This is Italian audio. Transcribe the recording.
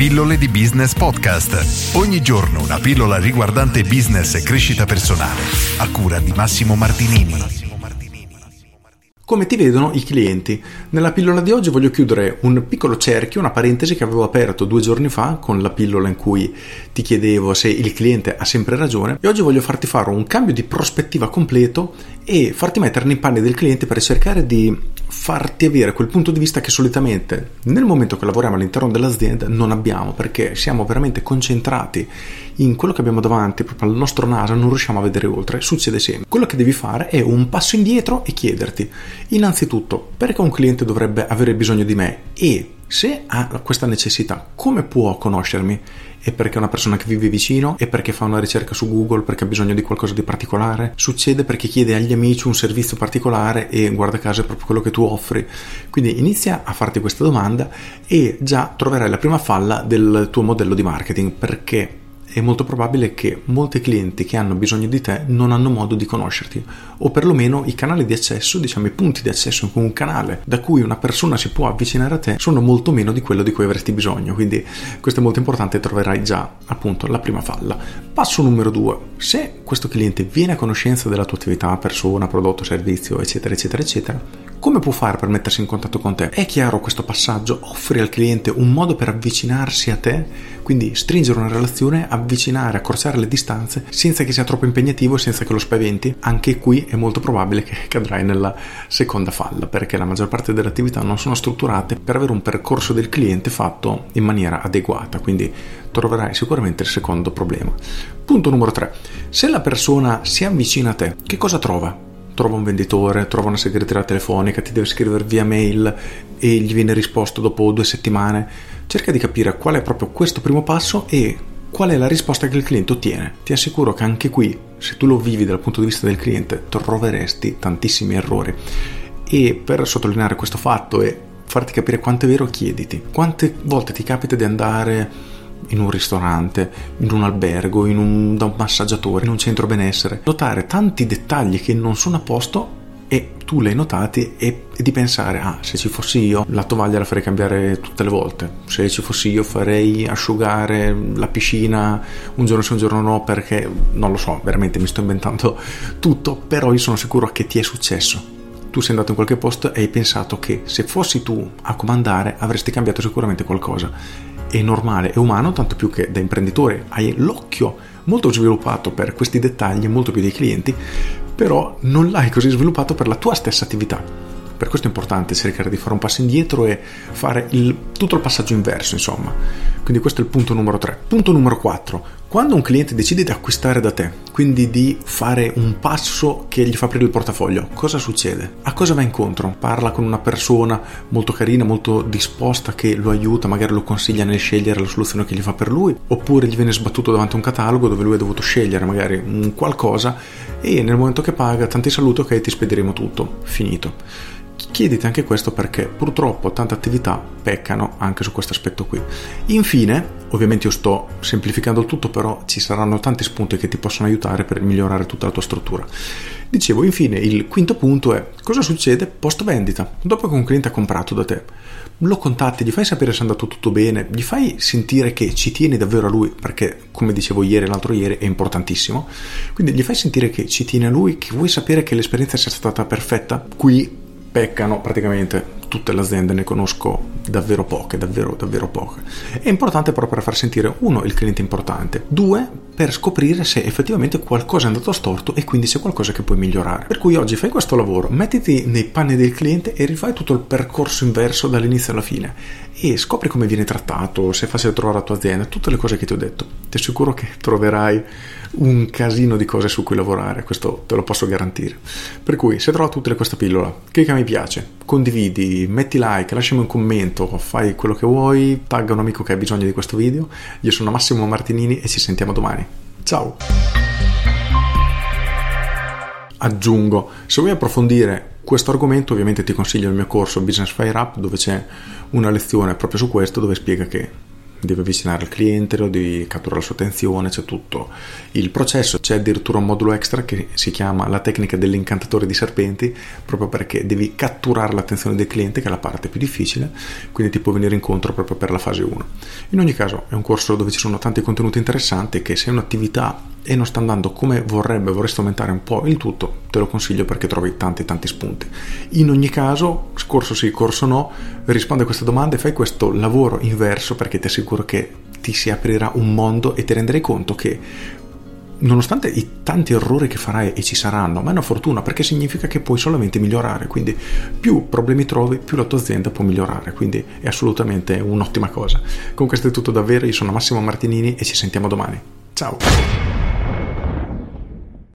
Pillole di Business Podcast. Ogni giorno una pillola riguardante business e crescita personale. A cura di Massimo Martinini. Come ti vedono i clienti? Nella pillola di oggi voglio chiudere un piccolo cerchio, una parentesi che avevo aperto due giorni fa con la pillola in cui ti chiedevo se il cliente ha sempre ragione e oggi voglio farti fare un cambio di prospettiva completo e farti mettere nei panni del cliente per cercare di farti avere quel punto di vista che solitamente nel momento che lavoriamo all'interno dell'azienda non abbiamo perché siamo veramente concentrati in quello che abbiamo davanti, proprio al nostro naso, non riusciamo a vedere oltre, succede sempre. Quello che devi fare è un passo indietro e chiederti innanzitutto perché un cliente dovrebbe avere bisogno di me e se ha questa necessità, come può conoscermi? È perché è una persona che vive vicino? È perché fa una ricerca su Google perché ha bisogno di qualcosa di particolare? Succede perché chiede agli amici un servizio particolare e guarda caso è proprio quello che tu offri. Quindi inizia a farti questa domanda e già troverai la prima falla del tuo modello di marketing perché è molto probabile che molti clienti che hanno bisogno di te non hanno modo di conoscerti o perlomeno i canali di accesso, diciamo i punti di accesso in un canale da cui una persona si può avvicinare a te sono molto meno di quello di cui avresti bisogno, quindi questo è molto importante troverai già appunto la prima falla. Passo numero due, se questo cliente viene a conoscenza della tua attività, persona, prodotto, servizio, eccetera, eccetera, eccetera, come può fare per mettersi in contatto con te? È chiaro questo passaggio? Offri al cliente un modo per avvicinarsi a te, quindi stringere una relazione, avvicinare, accorciare le distanze senza che sia troppo impegnativo e senza che lo spaventi. Anche qui è molto probabile che cadrai nella seconda falla perché la maggior parte delle attività non sono strutturate per avere un percorso del cliente fatto in maniera adeguata, quindi troverai sicuramente il secondo problema. Punto numero 3. Se la persona si avvicina a te, che cosa trova? Trova un venditore, trova una segreteria telefonica, ti deve scrivere via mail e gli viene risposto dopo due settimane. Cerca di capire qual è proprio questo primo passo e qual è la risposta che il cliente ottiene. Ti assicuro che anche qui, se tu lo vivi dal punto di vista del cliente, troveresti tantissimi errori. E per sottolineare questo fatto e farti capire quanto è vero, chiediti quante volte ti capita di andare in un ristorante, in un albergo, in un, da un massaggiatore, in un centro benessere. Notare tanti dettagli che non sono a posto e tu li hai notati e, e, di pensare, ah, se ci fossi io la tovaglia la farei cambiare tutte le volte, se ci fossi io farei asciugare la piscina un giorno sì un giorno no perché non lo so, veramente mi sto inventando tutto, però io sono sicuro che ti è successo. Tu sei andato in qualche posto e hai pensato che se fossi tu a comandare avresti cambiato sicuramente qualcosa è normale, è umano, tanto più che da imprenditore hai l'occhio molto sviluppato per questi dettagli, molto più dei clienti, però non l'hai così sviluppato per la tua stessa attività. Per questo è importante cercare di fare un passo indietro e fare il, tutto il passaggio inverso, insomma. Quindi questo è il punto numero 3. Punto numero 4. Quando un cliente decide di acquistare da te, quindi di fare un passo che gli fa aprire il portafoglio, cosa succede? A cosa va incontro? Parla con una persona molto carina, molto disposta che lo aiuta, magari lo consiglia nel scegliere la soluzione che gli fa per lui, oppure gli viene sbattuto davanti a un catalogo dove lui ha dovuto scegliere magari un qualcosa e nel momento che paga, tanti saluti, ok, ti spediremo tutto, finito. Chiediti anche questo perché purtroppo tante attività peccano anche su questo aspetto qui. Infine, ovviamente io sto semplificando tutto, però ci saranno tanti spunti che ti possono aiutare per migliorare tutta la tua struttura. Dicevo, infine, il quinto punto è cosa succede post vendita, dopo che un cliente ha comprato da te. Lo contatti, gli fai sapere se è andato tutto bene, gli fai sentire che ci tieni davvero a lui, perché come dicevo ieri e l'altro ieri è importantissimo. Quindi gli fai sentire che ci tieni a lui, che vuoi sapere che l'esperienza sia stata perfetta. Qui peccano praticamente tutte le aziende, ne conosco davvero poche, davvero, davvero poche. È importante però per far sentire, uno, il cliente importante, due, per scoprire se effettivamente qualcosa è andato storto e quindi c'è qualcosa che puoi migliorare. Per cui oggi fai questo lavoro, mettiti nei panni del cliente e rifai tutto il percorso inverso dall'inizio alla fine e scopri come viene trattato, se è facile trovare la tua azienda, tutte le cose che ti ho detto. Ti assicuro che troverai un casino di cose su cui lavorare, questo te lo posso garantire. Per cui se trovi tutte questa pillola, clicca mi piace, condividi, metti like, lasciami un commento, fai quello che vuoi, tagga un amico che ha bisogno di questo video. Io sono Massimo Martinini e ci sentiamo domani. Ciao! Aggiungo, se vuoi approfondire questo argomento ovviamente ti consiglio il mio corso Business Fire Up dove c'è una lezione proprio su questo dove spiega che devi avvicinare il cliente, lo devi catturare la sua attenzione, c'è tutto il processo, c'è addirittura un modulo extra che si chiama la tecnica dell'incantatore di serpenti, proprio perché devi catturare l'attenzione del cliente, che è la parte più difficile, quindi ti può venire incontro proprio per la fase 1. In ogni caso è un corso dove ci sono tanti contenuti interessanti che se è un'attività e non sta andando come vorrebbe, vorresti aumentare un po' il tutto, te lo consiglio perché trovi tanti tanti spunti. In ogni caso, corso sì, corso no, rispondi a queste domande, fai questo lavoro inverso perché ti assicuro che ti si aprirà un mondo e ti renderai conto che nonostante i tanti errori che farai e ci saranno, ma è una fortuna perché significa che puoi solamente migliorare, quindi più problemi trovi, più la tua azienda può migliorare, quindi è assolutamente un'ottima cosa. Con questo è tutto davvero, io sono Massimo Martinini e ci sentiamo domani. Ciao!